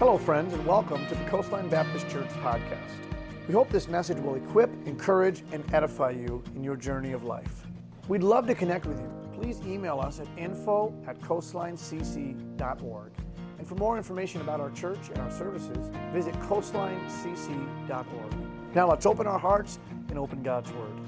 Hello, friends, and welcome to the Coastline Baptist Church podcast. We hope this message will equip, encourage, and edify you in your journey of life. We'd love to connect with you. Please email us at info at coastlinecc.org. And for more information about our church and our services, visit coastlinecc.org. Now let's open our hearts and open God's Word.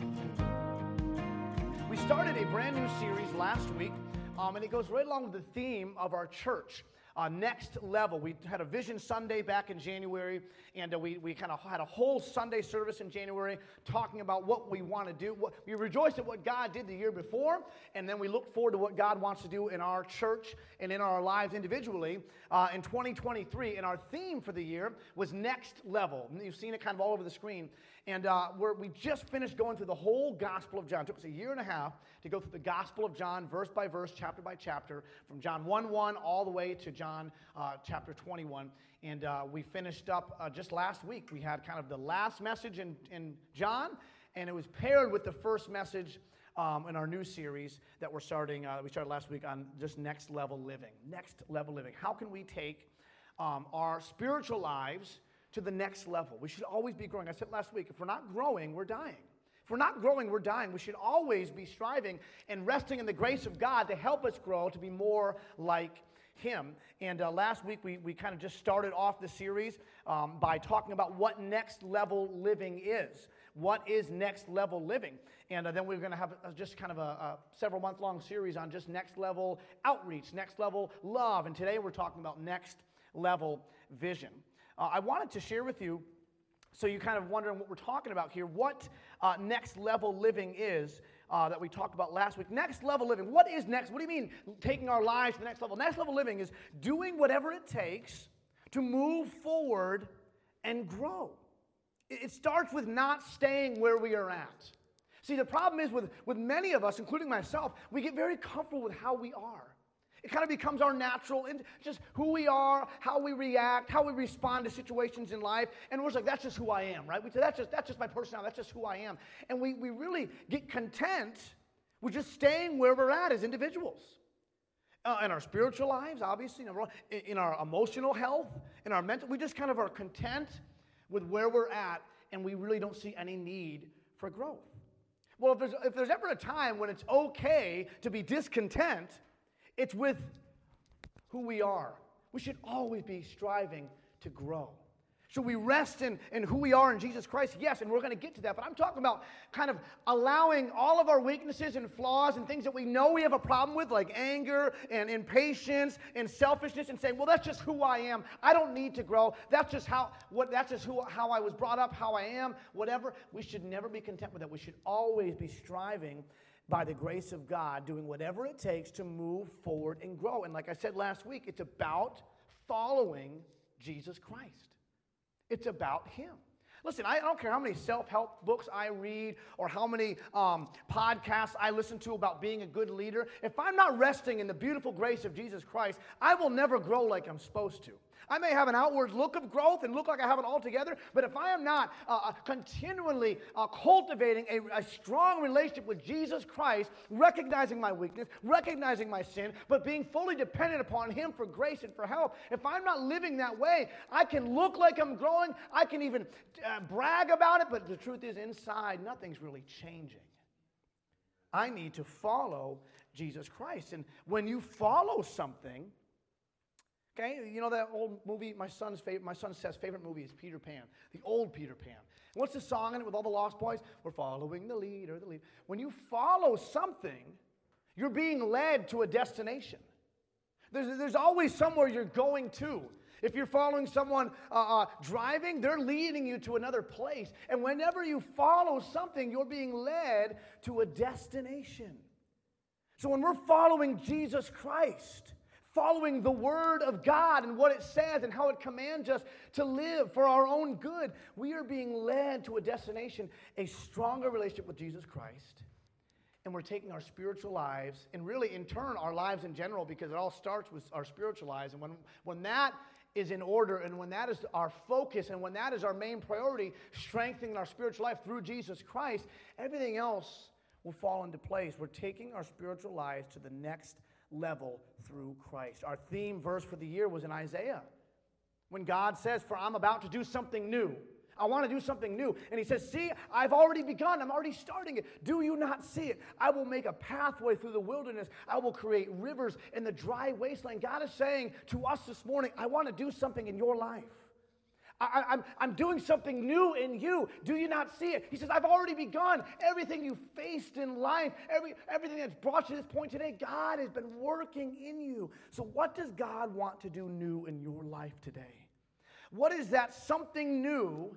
We started a brand new series last week, um, and it goes right along with the theme of our church uh, next level. We had a Vision Sunday back in January, and uh, we, we kind of had a whole Sunday service in January talking about what we want to do. What, we rejoiced at what God did the year before, and then we look forward to what God wants to do in our church and in our lives individually uh, in 2023. And our theme for the year was next level. You've seen it kind of all over the screen. And uh, we just finished going through the whole Gospel of John. It took us a year and a half to go through the Gospel of John, verse by verse, chapter by chapter, from John 1 1 all the way to John uh, chapter 21. And uh, we finished up uh, just last week. We had kind of the last message in, in John, and it was paired with the first message. Um, in our new series that we're starting, uh, we started last week on just next level living. Next level living. How can we take um, our spiritual lives to the next level. We should always be growing. I said last week, if we're not growing, we're dying. If we're not growing, we're dying. We should always be striving and resting in the grace of God to help us grow to be more like Him. And uh, last week, we, we kind of just started off the series um, by talking about what next level living is. What is next level living? And uh, then we're going to have uh, just kind of a, a several month long series on just next level outreach, next level love. And today we're talking about next level vision. Uh, I wanted to share with you, so you kind of wondering what we're talking about here, what uh, next level living is. Uh, that we talked about last week. Next level living. What is next? What do you mean taking our lives to the next level? Next level living is doing whatever it takes to move forward and grow. It starts with not staying where we are at. See, the problem is with, with many of us, including myself, we get very comfortable with how we are. It kind of becomes our natural, just who we are, how we react, how we respond to situations in life. And we're just like, that's just who I am, right? We say, that's just, that's just my personality, that's just who I am. And we, we really get content with just staying where we're at as individuals. Uh, in our spiritual lives, obviously, in, in our emotional health, in our mental, we just kind of are content with where we're at, and we really don't see any need for growth. Well, if there's, if there's ever a time when it's okay to be discontent, it's with who we are. We should always be striving to grow. Should we rest in, in who we are in Jesus Christ? Yes, and we're going to get to that. But I'm talking about kind of allowing all of our weaknesses and flaws and things that we know we have a problem with, like anger and impatience and selfishness, and saying, well, that's just who I am. I don't need to grow. That's just how what that's just who how I was brought up, how I am, whatever. We should never be content with that. We should always be striving by the grace of God, doing whatever it takes to move forward and grow. And like I said last week, it's about following Jesus Christ, it's about Him. Listen, I don't care how many self help books I read or how many um, podcasts I listen to about being a good leader. If I'm not resting in the beautiful grace of Jesus Christ, I will never grow like I'm supposed to. I may have an outward look of growth and look like I have it all together, but if I am not uh, uh, continually uh, cultivating a, a strong relationship with Jesus Christ, recognizing my weakness, recognizing my sin, but being fully dependent upon Him for grace and for help, if I'm not living that way, I can look like I'm growing, I can even uh, brag about it, but the truth is, inside, nothing's really changing. I need to follow Jesus Christ. And when you follow something, Okay, you know that old movie. My son's favorite. My son says favorite movie is Peter Pan, the old Peter Pan. What's the song in it with all the Lost Boys? We're following the leader, the lead. When you follow something, you're being led to a destination. There's, there's always somewhere you're going to. If you're following someone uh, uh, driving, they're leading you to another place. And whenever you follow something, you're being led to a destination. So when we're following Jesus Christ, following the Word of God and what it says and how it commands us to live for our own good, we are being led to a destination, a stronger relationship with Jesus Christ. And we're taking our spiritual lives and really, in turn, our lives in general, because it all starts with our spiritual lives. And when, when that is in order and when that is our focus and when that is our main priority, strengthening our spiritual life through Jesus Christ, everything else will fall into place. We're taking our spiritual lives to the next level through Christ. Our theme verse for the year was in Isaiah. When God says, For I'm about to do something new. I want to do something new. And he says, See, I've already begun. I'm already starting it. Do you not see it? I will make a pathway through the wilderness. I will create rivers in the dry wasteland. God is saying to us this morning, I want to do something in your life. I, am I'm, I'm doing something new in you. Do you not see it? He says, I've already begun. Everything you faced in life, every, everything that's brought you to this point today, God has been working in you. So, what does God want to do new in your life today? What is that something new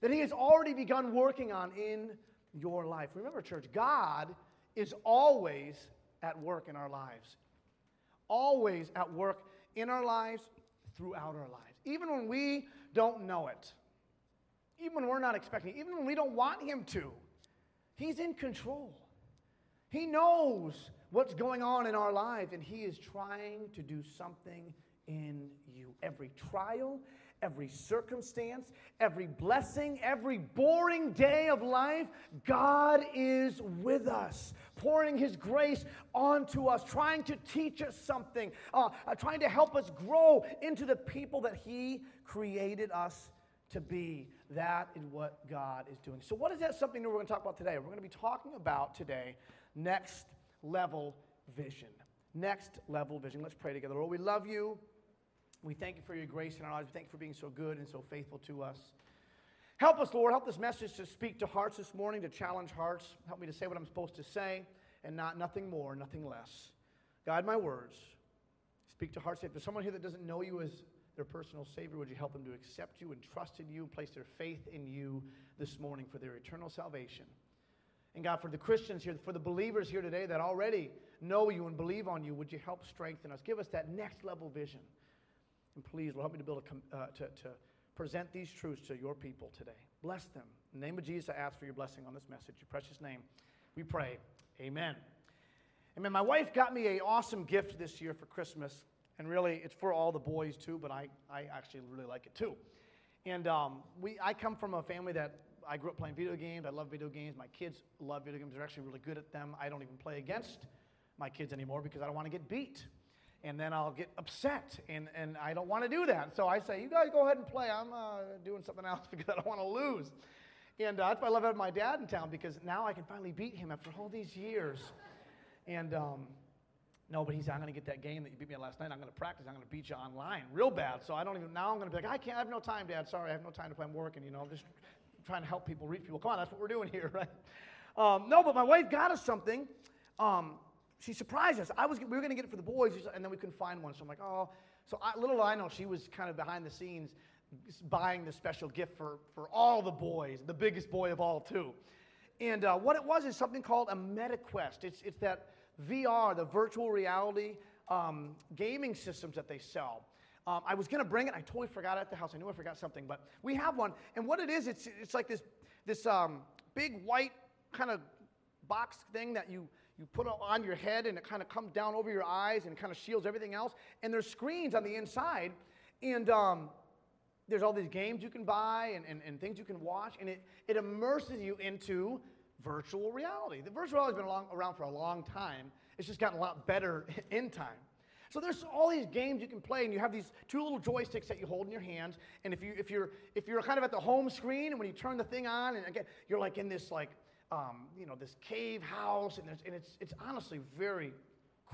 that He has already begun working on in your life? Remember, church, God is always at work in our lives. Always at work in our lives, throughout our lives. Even when we don't know it, even when we're not expecting, even when we don't want Him to, He's in control. He knows what's going on in our lives, and He is trying to do something in you. Every trial, every circumstance, every blessing, every boring day of life, God is with us, pouring His grace onto us, trying to teach us something, uh, uh, trying to help us grow into the people that He created us to be. That is what God is doing. So, what is that something that we're going to talk about today? We're going to be talking about today next level vision. Next level vision. Let's pray together. Lord, we love you. We thank you for your grace in our lives. We thank you for being so good and so faithful to us. Help us, Lord. Help this message to speak to hearts this morning, to challenge hearts. Help me to say what I'm supposed to say and not nothing more, nothing less. Guide my words. Speak to hearts. If there's someone here that doesn't know you as their personal Savior, would you help them to accept you and trust in you and place their faith in you this morning for their eternal salvation? And God, for the Christians here, for the believers here today that already know you and believe on you, would you help strengthen us? Give us that next level vision. And please, Lord, help me to, build a, uh, to, to present these truths to your people today. Bless them. In the name of Jesus, I ask for your blessing on this message. Your precious name, we pray. Amen. Amen. My wife got me an awesome gift this year for Christmas. And really, it's for all the boys too, but I, I actually really like it too. And um, we, I come from a family that I grew up playing video games. I love video games. My kids love video games. They're actually really good at them. I don't even play against my kids anymore because I don't want to get beat and then I'll get upset, and, and I don't want to do that. So I say, You guys go ahead and play. I'm uh, doing something else because I don't want to lose. And uh, that's why I love having my dad in town because now I can finally beat him after all these years. And um, no, but he said, I'm going to get that game that you beat me last night. I'm going to practice. I'm going to beat you online real bad. So I don't even, now I'm going to be like, I can't, I have no time, Dad. Sorry, I have no time to play. I'm working, you know, I'm just trying to help people, reach people. Come on, that's what we're doing here, right? Um, no, but my wife got us something. Um, she surprised us. I was, we were going to get it for the boys, and then we couldn't find one. So I'm like, oh. So I, little I know, she was kind of behind the scenes buying the special gift for, for all the boys, the biggest boy of all, too. And uh, what it was is something called a MetaQuest. It's, it's that VR, the virtual reality um, gaming systems that they sell. Um, I was going to bring it. I totally forgot it at the house. I knew I forgot something, but we have one. And what it is, it's, it's like this, this um, big white kind of box thing that you you put it on your head and it kind of comes down over your eyes and kind of shields everything else. And there's screens on the inside, and um, there's all these games you can buy and, and, and things you can watch, and it, it immerses you into virtual reality. The virtual reality has been around for a long time. It's just gotten a lot better in time. So there's all these games you can play, and you have these two little joysticks that you hold in your hands. And if you if you're if you're kind of at the home screen, and when you turn the thing on, and again you're like in this like um, you know, this cave house, and, and it's, it's honestly very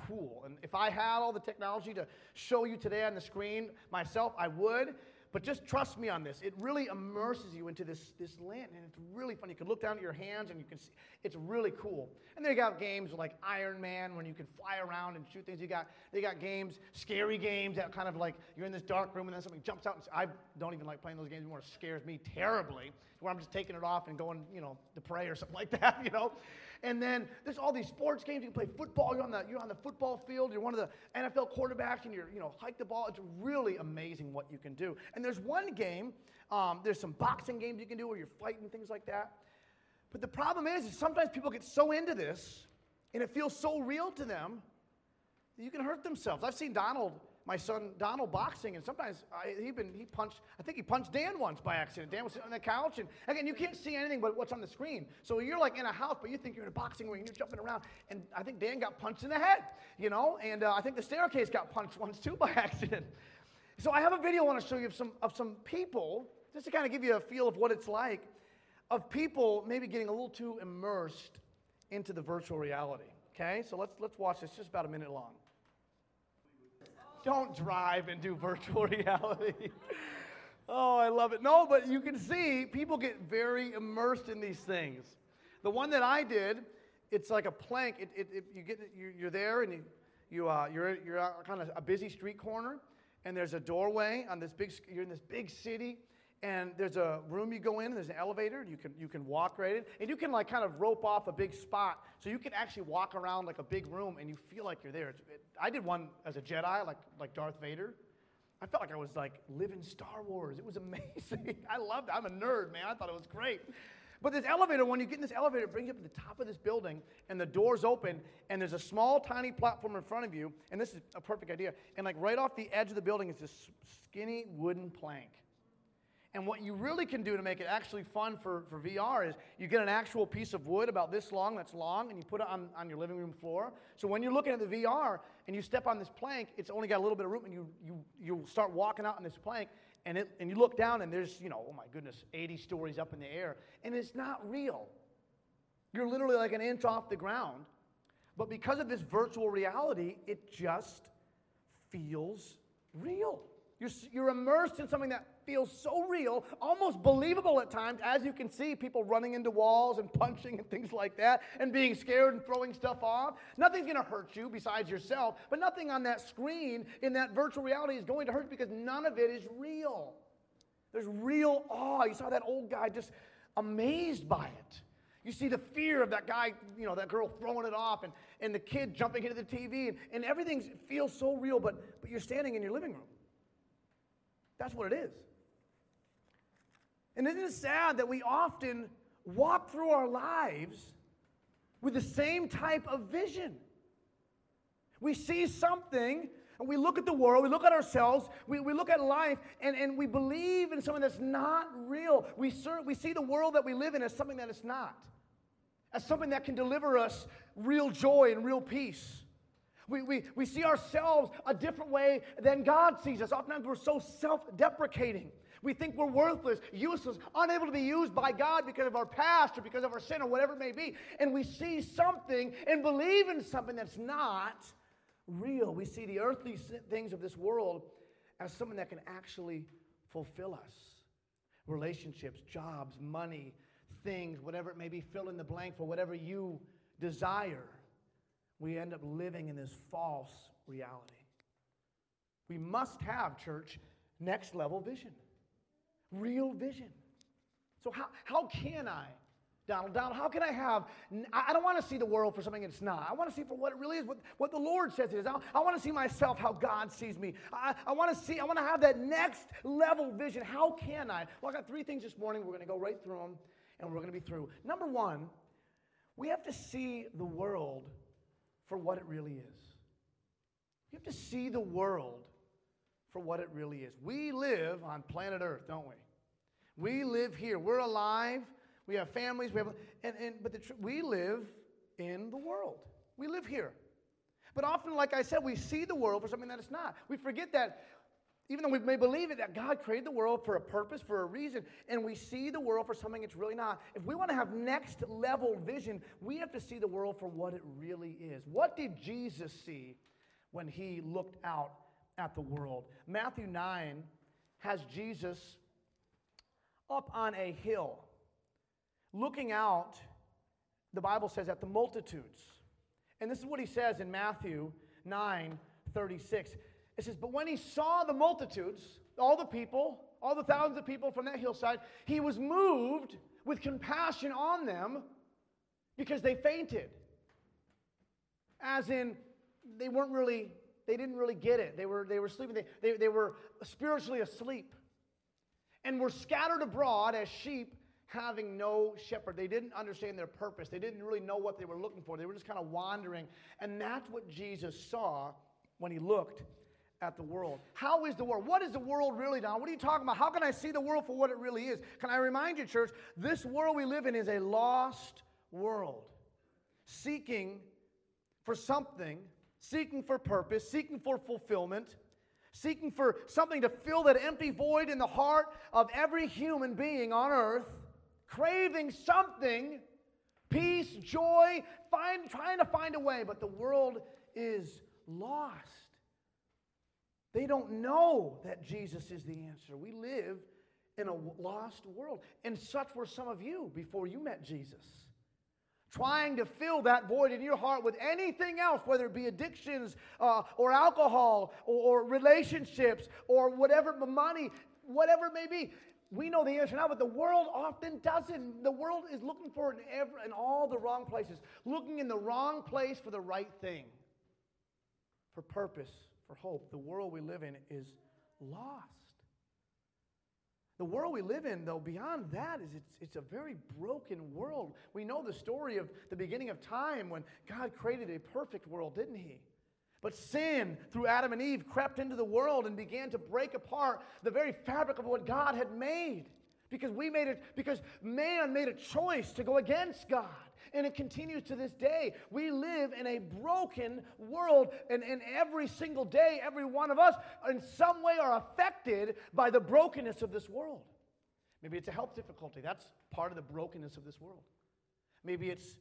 cool. And if I had all the technology to show you today on the screen myself, I would. But just trust me on this. It really immerses you into this, this land, and it's really fun. You can look down at your hands and you can see, it's really cool. And they got games like Iron Man when you can fly around and shoot things. You got, they got games, scary games that kind of like you're in this dark room and then something jumps out. And, I don't even like playing those games anymore. It scares me terribly, where I'm just taking it off and going, you know, to pray or something like that, you know. And then there's all these sports games. You can play football. You're on the, you're on the football field. You're one of the NFL quarterbacks and you're, you know, hike the ball. It's really amazing what you can do. And there's one game, um, there's some boxing games you can do where you're fighting, things like that. But the problem is, is sometimes people get so into this and it feels so real to them that you can hurt themselves. I've seen Donald my son Donald boxing, and sometimes I, he been he punched. I think he punched Dan once by accident. Dan was sitting on the couch, and again, you can't see anything but what's on the screen. So you're like in a house, but you think you're in a boxing ring, you're jumping around. And I think Dan got punched in the head, you know. And uh, I think the staircase got punched once too by accident. So I have a video I want to show you of some, of some people, just to kind of give you a feel of what it's like, of people maybe getting a little too immersed into the virtual reality. Okay, so let's, let's watch this, just about a minute long. Don't drive and do virtual reality. oh, I love it. No, but you can see people get very immersed in these things. The one that I did, it's like a plank. It, it, it you get, you're there and you, you, uh, you're, you're kind of a busy street corner, and there's a doorway on this big, you're in this big city, and there's a room you go in, and there's an elevator, and you can, you can walk right in, and you can like kind of rope off a big spot, so you can actually walk around like a big room, and you feel like you're there. It, I did one as a Jedi, like, like Darth Vader. I felt like I was like living Star Wars. It was amazing. I loved it. I'm a nerd, man. I thought it was great. But this elevator, when you get in this elevator, it brings you up to the top of this building, and the doors open, and there's a small, tiny platform in front of you, and this is a perfect idea. And like right off the edge of the building is this skinny wooden plank. And what you really can do to make it actually fun for, for VR is you get an actual piece of wood about this long, that's long, and you put it on, on your living room floor. So when you're looking at the VR and you step on this plank, it's only got a little bit of room, and you, you, you start walking out on this plank, and, it, and you look down and there's, you know, oh my goodness, 80 stories up in the air, and it's not real. You're literally like an inch off the ground. But because of this virtual reality, it just feels real. You're, you're immersed in something that feels so real, almost believable at times, as you can see people running into walls and punching and things like that, and being scared and throwing stuff off. Nothing's going to hurt you besides yourself, but nothing on that screen in that virtual reality is going to hurt you because none of it is real. There's real awe. You saw that old guy just amazed by it. You see the fear of that guy, you know, that girl throwing it off and, and the kid jumping into the TV, and, and everything feels so real, but, but you're standing in your living room. That's what it is. And isn't it sad that we often walk through our lives with the same type of vision? We see something and we look at the world, we look at ourselves, we, we look at life, and, and we believe in something that's not real. We, ser- we see the world that we live in as something that it's not, as something that can deliver us real joy and real peace. We, we, we see ourselves a different way than God sees us. Oftentimes we're so self deprecating. We think we're worthless, useless, unable to be used by God because of our past or because of our sin or whatever it may be. And we see something and believe in something that's not real. We see the earthly things of this world as something that can actually fulfill us relationships, jobs, money, things, whatever it may be, fill in the blank for whatever you desire. We end up living in this false reality. We must have, church, next level vision real vision. So, how, how can I, Donald, Donald, how can I have, I don't want to see the world for something it's not. I want to see for what it really is, what, what the Lord says it is. I, I want to see myself how God sees me. I, I want to see, I want to have that next level vision. How can I? Well, I got three things this morning. We're going to go right through them and we're going to be through. Number one, we have to see the world for what it really is. You have to see the world for what it really is. We live on planet Earth, don't we? We live here. We're alive. We have families. We have, and, and, but the, we live in the world. We live here. But often, like I said, we see the world for something that it's not. We forget that, even though we may believe it, that God created the world for a purpose, for a reason, and we see the world for something it's really not. If we want to have next level vision, we have to see the world for what it really is. What did Jesus see when he looked out at the world? Matthew 9 has Jesus up on a hill, looking out, the Bible says, at the multitudes. And this is what he says in Matthew 9 36. It says, But when he saw the multitudes, all the people, all the thousands of people from that hillside, he was moved with compassion on them because they fainted. As in, they weren't really, they didn't really get it. They were, they were sleeping, they, they, they were spiritually asleep and were scattered abroad as sheep having no shepherd. They didn't understand their purpose. They didn't really know what they were looking for. They were just kind of wandering. And that's what Jesus saw when he looked at the world. How is the world? What is the world really now? What are you talking about? How can I see the world for what it really is? Can I remind you, church, this world we live in is a lost world, seeking for something, seeking for purpose, seeking for fulfillment seeking for something to fill that empty void in the heart of every human being on earth, craving something, peace, joy, find, trying to find a way, but the world is lost. They don't know that Jesus is the answer. We live in a lost world. And such were some of you before you met Jesus. Trying to fill that void in your heart with anything else, whether it be addictions uh, or alcohol or, or relationships or whatever, money, whatever it may be. We know the answer now, but the world often doesn't. The world is looking for it in, every, in all the wrong places, looking in the wrong place for the right thing, for purpose, for hope. The world we live in is lost. The world we live in, though, beyond that, is it's, it's a very broken world. We know the story of the beginning of time when God created a perfect world, didn't He? But sin, through Adam and Eve, crept into the world and began to break apart the very fabric of what God had made. Because we made it, because man made a choice to go against God. And it continues to this day. We live in a broken world, and, and every single day, every one of us, in some way, are affected by the brokenness of this world. Maybe it's a health difficulty. That's part of the brokenness of this world. Maybe it's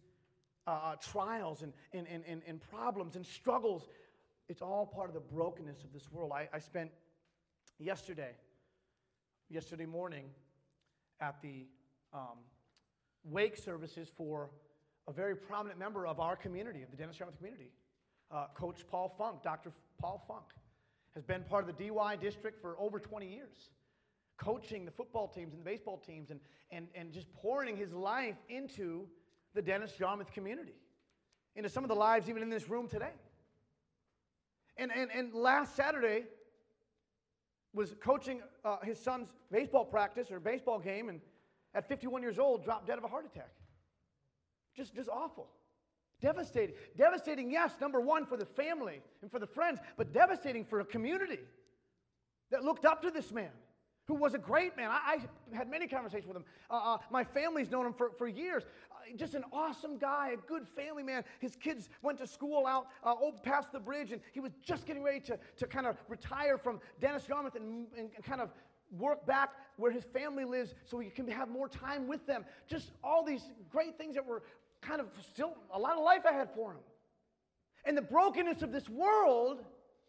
uh, uh trials and, and, and, and, problems and struggles. It's all part of the brokenness of this world. I, I spent yesterday, yesterday morning, at the um, wake services for a very prominent member of our community, of the Dennis Yarmouth community. Uh, Coach Paul Funk, Dr. Paul Funk, has been part of the DY district for over 20 years, coaching the football teams and the baseball teams and, and, and just pouring his life into the Dennis Yarmouth community, into some of the lives even in this room today. And, and, and last Saturday was coaching uh, his son's baseball practice or baseball game, and at 51 years old, dropped dead of a heart attack. Just, just awful. Devastating. Devastating, yes, number one, for the family and for the friends, but devastating for a community that looked up to this man who was a great man. I, I had many conversations with him. Uh, uh, my family's known him for, for years. Uh, just an awesome guy, a good family man. His kids went to school out uh, past the bridge, and he was just getting ready to, to kind of retire from Dennis Yarmouth and, and, and kind of work back where his family lives so he can have more time with them. Just all these great things that were kind of still a lot of life ahead for him. And the brokenness of this world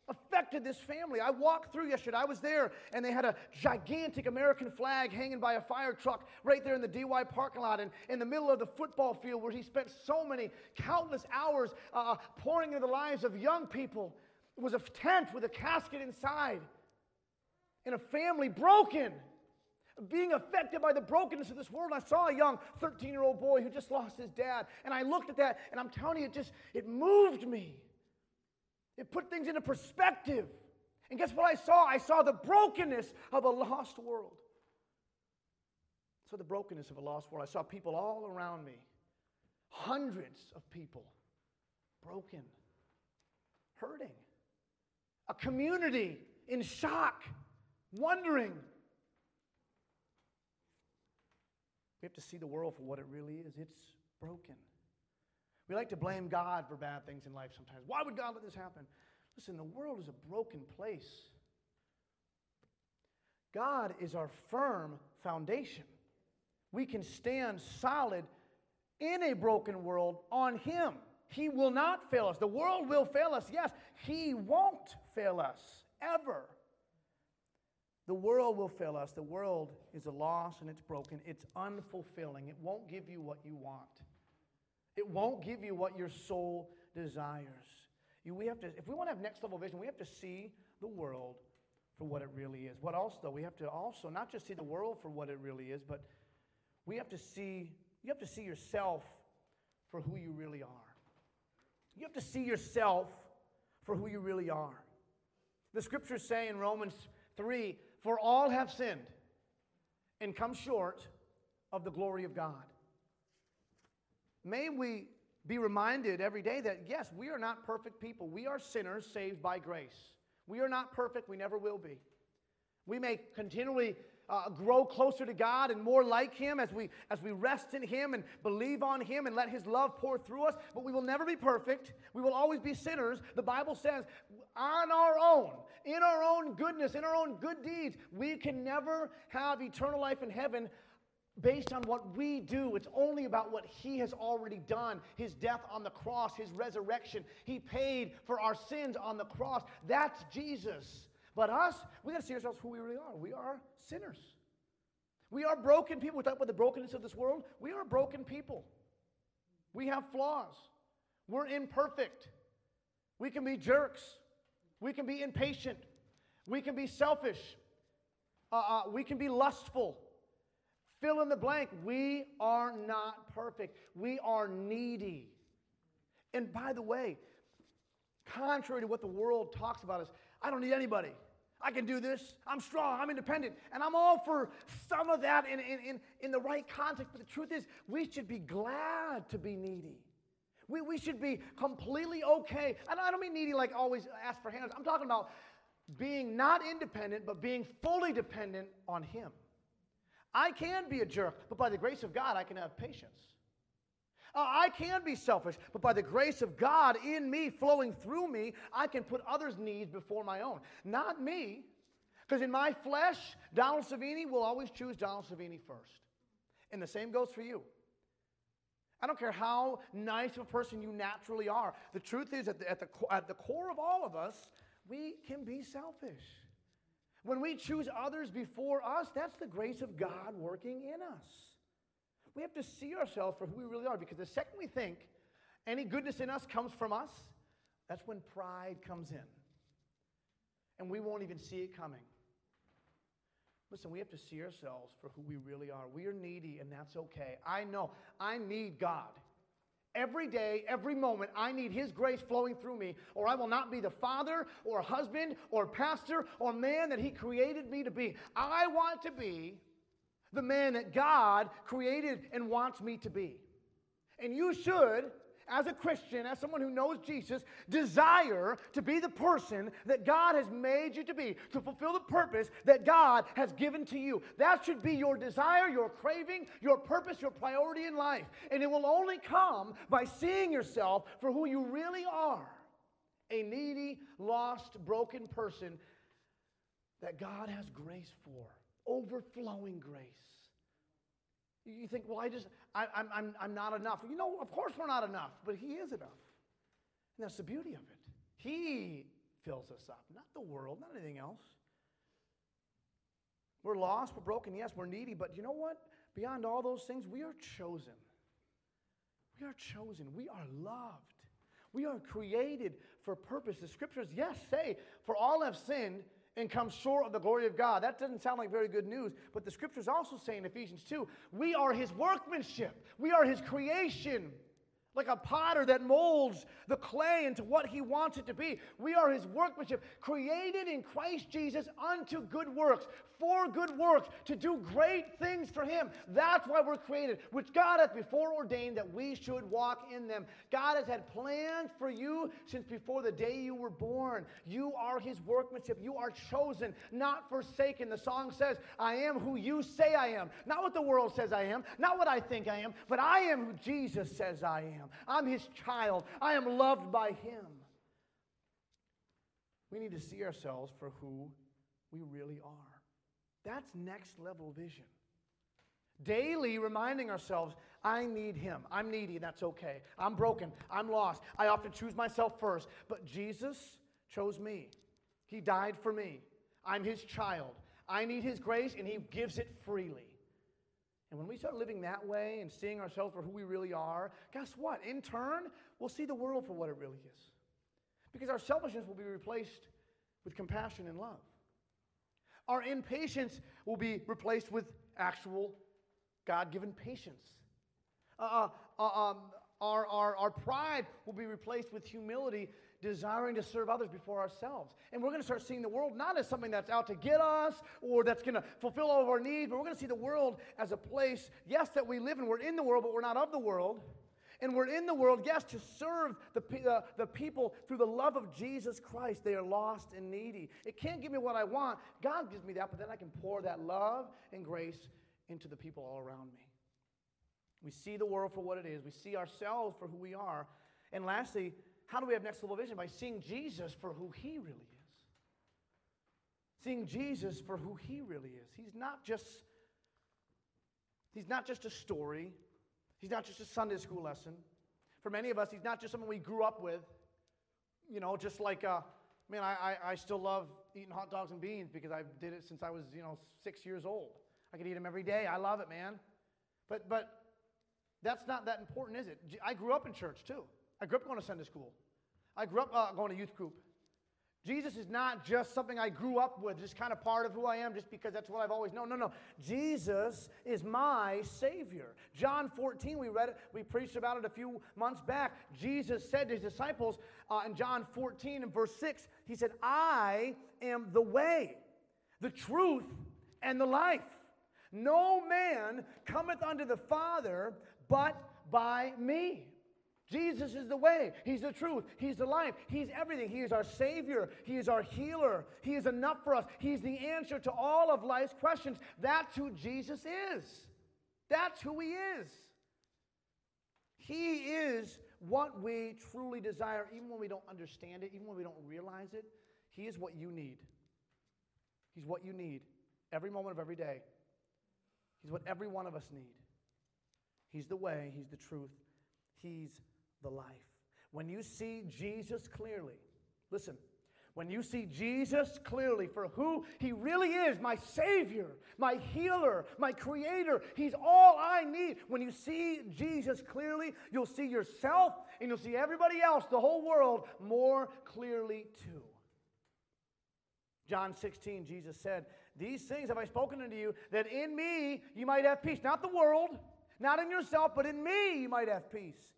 affected this family. I walked through yesterday. I was there, and they had a gigantic American flag hanging by a fire truck right there in the DY parking lot, and in the middle of the football field where he spent so many countless hours uh, pouring into the lives of young people. It was a tent with a casket inside, and a family broken being affected by the brokenness of this world. I saw a young 13 year old boy who just lost his dad. And I looked at that and I'm telling you, it just, it moved me. It put things into perspective. And guess what I saw? I saw the brokenness of a lost world. Saw the brokenness of a lost world. I saw people all around me, hundreds of people, broken, hurting. A community in shock, wondering We have to see the world for what it really is. It's broken. We like to blame God for bad things in life sometimes. Why would God let this happen? Listen, the world is a broken place. God is our firm foundation. We can stand solid in a broken world on Him. He will not fail us. The world will fail us, yes. He won't fail us ever. The world will fail us. The world is a loss and it's broken. It's unfulfilling. It won't give you what you want. It won't give you what your soul desires. You, we have to, if we want to have next level vision, we have to see the world for what it really is. What else, though? We have to also not just see the world for what it really is, but we have to see, you have to see yourself for who you really are. You have to see yourself for who you really are. The scriptures say in Romans 3 for all have sinned and come short of the glory of God. May we be reminded every day that, yes, we are not perfect people. We are sinners saved by grace. We are not perfect. We never will be. We may continually uh, grow closer to God and more like Him as we, as we rest in Him and believe on Him and let His love pour through us. But we will never be perfect. We will always be sinners. The Bible says, on our own, in our own goodness, in our own good deeds, we can never have eternal life in heaven based on what we do. It's only about what He has already done His death on the cross, His resurrection. He paid for our sins on the cross. That's Jesus. But us, we got to see ourselves who we really are. We are sinners. We are broken people. We talk about the brokenness of this world. We are broken people. We have flaws. We're imperfect. We can be jerks. We can be impatient. We can be selfish. Uh, uh, we can be lustful. Fill in the blank. We are not perfect. We are needy. And by the way, contrary to what the world talks about us, I don't need anybody. I can do this. I'm strong. I'm independent. And I'm all for some of that in, in, in, in the right context. But the truth is, we should be glad to be needy. We, we should be completely okay. And I don't mean needy like always ask for hands. I'm talking about being not independent, but being fully dependent on Him. I can be a jerk, but by the grace of God, I can have patience. Uh, I can be selfish, but by the grace of God in me, flowing through me, I can put others' needs before my own. Not me, because in my flesh, Donald Savini will always choose Donald Savini first. And the same goes for you. I don't care how nice of a person you naturally are. The truth is, at the, at the, at the core of all of us, we can be selfish. When we choose others before us, that's the grace of God working in us. We have to see ourselves for who we really are because the second we think any goodness in us comes from us, that's when pride comes in. And we won't even see it coming. Listen, we have to see ourselves for who we really are. We are needy, and that's okay. I know I need God. Every day, every moment, I need His grace flowing through me, or I will not be the father, or husband, or pastor, or man that He created me to be. I want to be the man that God created and wants me to be. And you should, as a Christian, as someone who knows Jesus, desire to be the person that God has made you to be, to fulfill the purpose that God has given to you. That should be your desire, your craving, your purpose, your priority in life. And it will only come by seeing yourself for who you really are a needy, lost, broken person that God has grace for, overflowing grace. You think, well, I just, I, am I'm, I'm not enough. You know, of course we're not enough, but He is enough. And that's the beauty of it. He fills us up, not the world, not anything else. We're lost, we're broken, yes, we're needy, but you know what? Beyond all those things, we are chosen. We are chosen. We are loved. We are created for purpose. The scriptures, yes, say, for all have sinned and come short of the glory of God. That doesn't sound like very good news, but the scriptures also say in Ephesians 2 we are his workmanship, we are his creation like a potter that molds the clay into what he wants it to be. We are his workmanship, created in Christ Jesus unto good works, for good works, to do great things for him. That's why we're created, which God hath before ordained that we should walk in them. God has had plans for you since before the day you were born. You are his workmanship. You are chosen, not forsaken. The song says, I am who you say I am. Not what the world says I am, not what I think I am, but I am who Jesus says I am. I'm his child. I am loved by him. We need to see ourselves for who we really are. That's next level vision. Daily reminding ourselves, I need him. I'm needy, that's okay. I'm broken. I'm lost. I often choose myself first. But Jesus chose me. He died for me. I'm his child. I need his grace, and he gives it freely. And when we start living that way and seeing ourselves for who we really are, guess what? In turn, we'll see the world for what it really is. Because our selfishness will be replaced with compassion and love. Our impatience will be replaced with actual God given patience. Uh, uh, uh, um, our, our, our pride will be replaced with humility desiring to serve others before ourselves. And we're going to start seeing the world not as something that's out to get us or that's going to fulfill all of our needs, but we're going to see the world as a place, yes, that we live in. We're in the world, but we're not of the world. And we're in the world, yes, to serve the, uh, the people through the love of Jesus Christ. They are lost and needy. It can't give me what I want. God gives me that, but then I can pour that love and grace into the people all around me. We see the world for what it is, we see ourselves for who we are. And lastly, how do we have next level vision? By seeing Jesus for who he really is. Seeing Jesus for who he really is. He's not just He's not just a story. He's not just a Sunday school lesson. For many of us, he's not just someone we grew up with. You know, just like, uh, man, I, I, I still love eating hot dogs and beans because I did it since I was, you know, six years old. I could eat them every day. I love it, man. But, but that's not that important, is it? I grew up in church too. I grew up going to Sunday school. I grew up uh, going to youth group. Jesus is not just something I grew up with, just kind of part of who I am, just because that's what I've always known. No, no. Jesus is my Savior. John 14, we read it, we preached about it a few months back. Jesus said to his disciples uh, in John 14 and verse 6, He said, I am the way, the truth, and the life. No man cometh unto the Father but by me. Jesus is the way. He's the truth. He's the life. He's everything. He is our Savior. He is our healer. He is enough for us. He's the answer to all of life's questions. That's who Jesus is. That's who He is. He is what we truly desire, even when we don't understand it, even when we don't realize it. He is what you need. He's what you need every moment of every day. He's what every one of us need. He's the way, He's the truth, He's the life. When you see Jesus clearly, listen, when you see Jesus clearly for who he really is my Savior, my healer, my Creator, He's all I need. When you see Jesus clearly, you'll see yourself and you'll see everybody else, the whole world, more clearly too. John 16, Jesus said, These things have I spoken unto you, that in me you might have peace. Not the world, not in yourself, but in me you might have peace.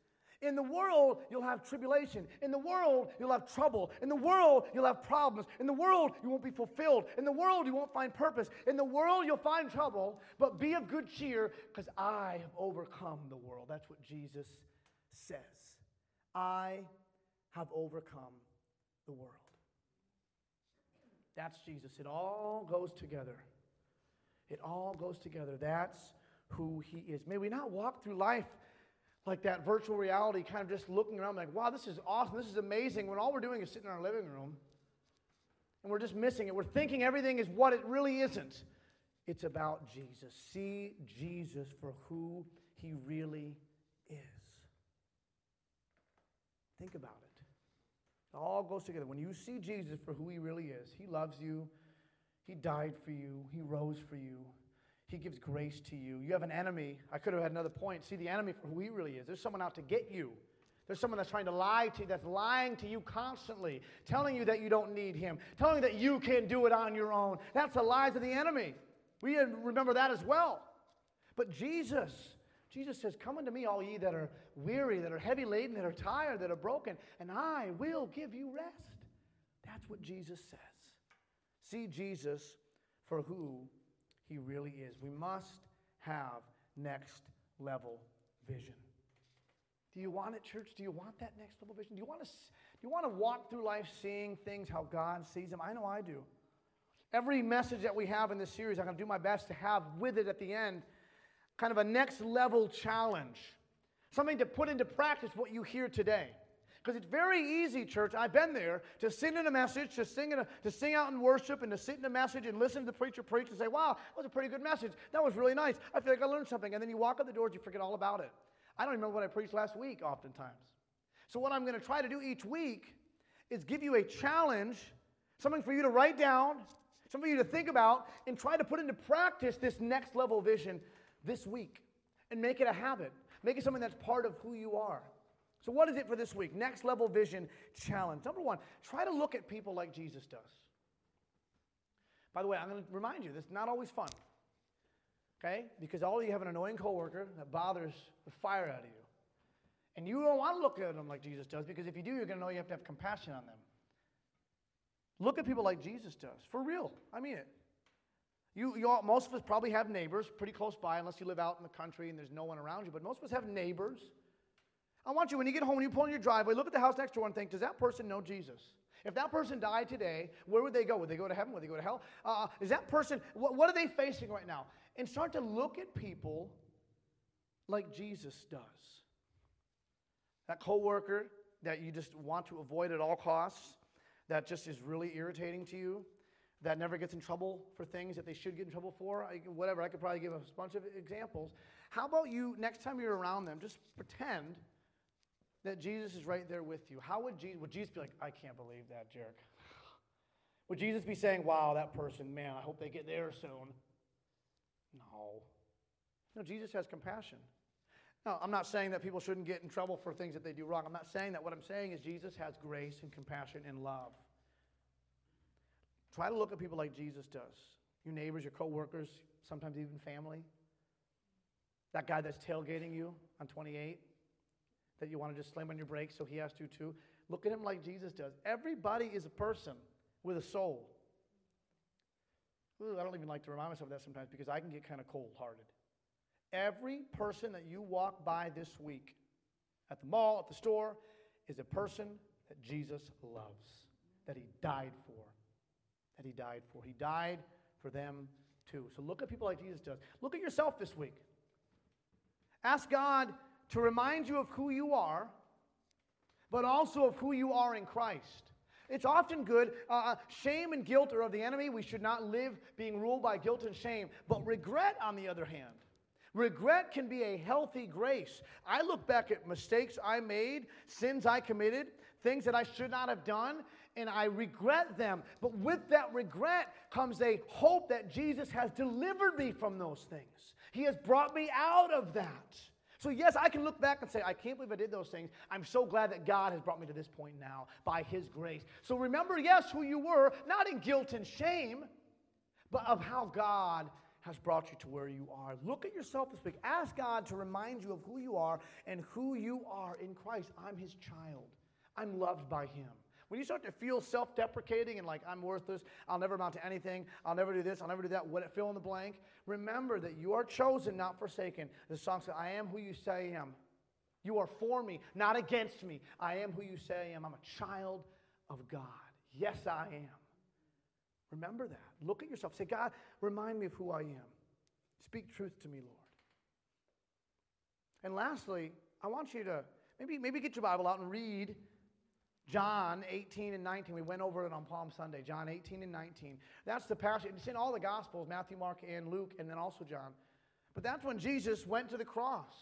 In the world, you'll have tribulation. In the world, you'll have trouble. In the world, you'll have problems. In the world, you won't be fulfilled. In the world, you won't find purpose. In the world, you'll find trouble, but be of good cheer because I have overcome the world. That's what Jesus says. I have overcome the world. That's Jesus. It all goes together. It all goes together. That's who he is. May we not walk through life like that virtual reality, kind of just looking around like, wow, this is awesome, this is amazing, when all we're doing is sitting in our living room and we're just missing it. We're thinking everything is what it really isn't. It's about Jesus. See Jesus for who he really is. Think about it. It all goes together. When you see Jesus for who he really is, he loves you, he died for you, he rose for you. He gives grace to you. You have an enemy. I could have had another point. See the enemy for who he really is. There's someone out to get you. There's someone that's trying to lie to you, that's lying to you constantly, telling you that you don't need him, telling you that you can do it on your own. That's the lies of the enemy. We remember that as well. But Jesus, Jesus says, Come unto me, all ye that are weary, that are heavy laden, that are tired, that are broken, and I will give you rest. That's what Jesus says. See Jesus for who he really is. We must have next level vision. Do you want it, church? Do you want that next level vision? Do you want to, do you want to walk through life seeing things how God sees them? I know I do. Every message that we have in this series, I'm going to do my best to have with it at the end kind of a next level challenge, something to put into practice what you hear today. Because it's very easy, church, I've been there, to sing in a message, to sing, in a, to sing out in worship, and to sit in a message and listen to the preacher preach and say, wow, that was a pretty good message. That was really nice. I feel like I learned something. And then you walk out the doors, you forget all about it. I don't remember what I preached last week, oftentimes. So, what I'm going to try to do each week is give you a challenge, something for you to write down, something for you to think about, and try to put into practice this next level vision this week and make it a habit. Make it something that's part of who you are. So, what is it for this week? Next level vision challenge. Number one, try to look at people like Jesus does. By the way, I'm going to remind you, this is not always fun. Okay? Because all you have an annoying coworker that bothers the fire out of you. And you don't want to look at them like Jesus does because if you do, you're going to know you have to have compassion on them. Look at people like Jesus does. For real. I mean it. You, you all, most of us probably have neighbors pretty close by, unless you live out in the country and there's no one around you, but most of us have neighbors I want you, when you get home, when you pull in your driveway, look at the house next door and think, does that person know Jesus? If that person died today, where would they go? Would they go to heaven? Would they go to hell? Uh, is that person, what, what are they facing right now? And start to look at people like Jesus does. That coworker that you just want to avoid at all costs, that just is really irritating to you, that never gets in trouble for things that they should get in trouble for, I, whatever. I could probably give a bunch of examples. How about you, next time you're around them, just pretend that Jesus is right there with you. How would Jesus, would Jesus be like, I can't believe that jerk? Would Jesus be saying, wow, that person, man, I hope they get there soon? No. No, Jesus has compassion. Now, I'm not saying that people shouldn't get in trouble for things that they do wrong. I'm not saying that. What I'm saying is Jesus has grace and compassion and love. Try to look at people like Jesus does. Your neighbors, your coworkers, sometimes even family. That guy that's tailgating you on 28 that you want to just slam on your brakes so he has to too. Look at him like Jesus does. Everybody is a person with a soul. Ooh, I don't even like to remind myself of that sometimes because I can get kind of cold hearted. Every person that you walk by this week at the mall, at the store, is a person that Jesus loves, that he died for. That he died for. He died for them too. So look at people like Jesus does. Look at yourself this week. Ask God to remind you of who you are, but also of who you are in Christ. It's often good. Uh, uh, shame and guilt are of the enemy. We should not live being ruled by guilt and shame. But regret, on the other hand, regret can be a healthy grace. I look back at mistakes I made, sins I committed, things that I should not have done, and I regret them. But with that regret comes a hope that Jesus has delivered me from those things. He has brought me out of that. So, yes, I can look back and say, I can't believe I did those things. I'm so glad that God has brought me to this point now by His grace. So, remember, yes, who you were, not in guilt and shame, but of how God has brought you to where you are. Look at yourself this week. Ask God to remind you of who you are and who you are in Christ. I'm His child, I'm loved by Him. When you start to feel self deprecating and like, I'm worthless, I'll never amount to anything, I'll never do this, I'll never do that, what, fill in the blank, remember that you are chosen, not forsaken. The song says, I am who you say I am. You are for me, not against me. I am who you say I am. I'm a child of God. Yes, I am. Remember that. Look at yourself. Say, God, remind me of who I am. Speak truth to me, Lord. And lastly, I want you to maybe, maybe get your Bible out and read John 18 and 19. We went over it on Palm Sunday. John 18 and 19. That's the passage. It's in all the Gospels Matthew, Mark, and Luke, and then also John. But that's when Jesus went to the cross.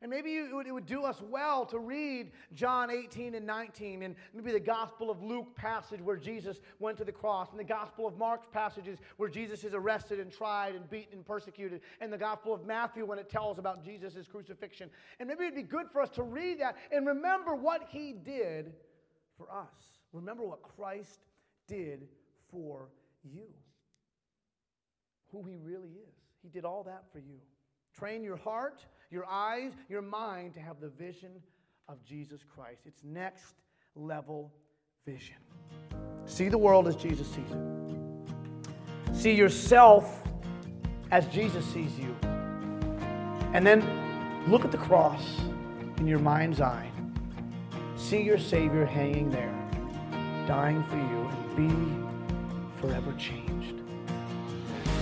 And maybe it would, it would do us well to read John 18 and 19, and maybe the Gospel of Luke passage where Jesus went to the cross, and the Gospel of Mark's passages where Jesus is arrested and tried and beaten and persecuted, and the Gospel of Matthew when it tells about Jesus' crucifixion. And maybe it'd be good for us to read that and remember what he did for us. Remember what Christ did for you, who He really is. He did all that for you. Train your heart, your eyes, your mind to have the vision of Jesus Christ. It's next level vision. See the world as Jesus sees it. See yourself as Jesus sees you. And then look at the cross in your mind's eye see your Savior hanging there, dying for you, and be forever changed.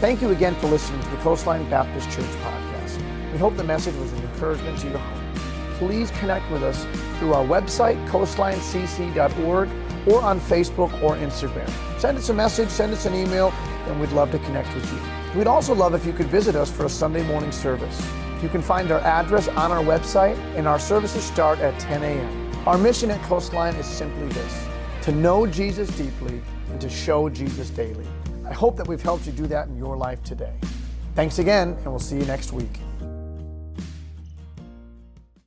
Thank you again for listening to the Coastline Baptist Church podcast. We hope the message was an encouragement to your heart. Please connect with us through our website, coastlinecc.org, or on Facebook or Instagram. Send us a message, send us an email, and we'd love to connect with you. We'd also love if you could visit us for a Sunday morning service. You can find our address on our website, and our services start at 10 a.m. Our mission at Coastline is simply this to know Jesus deeply and to show Jesus daily. I hope that we've helped you do that in your life today. Thanks again, and we'll see you next week.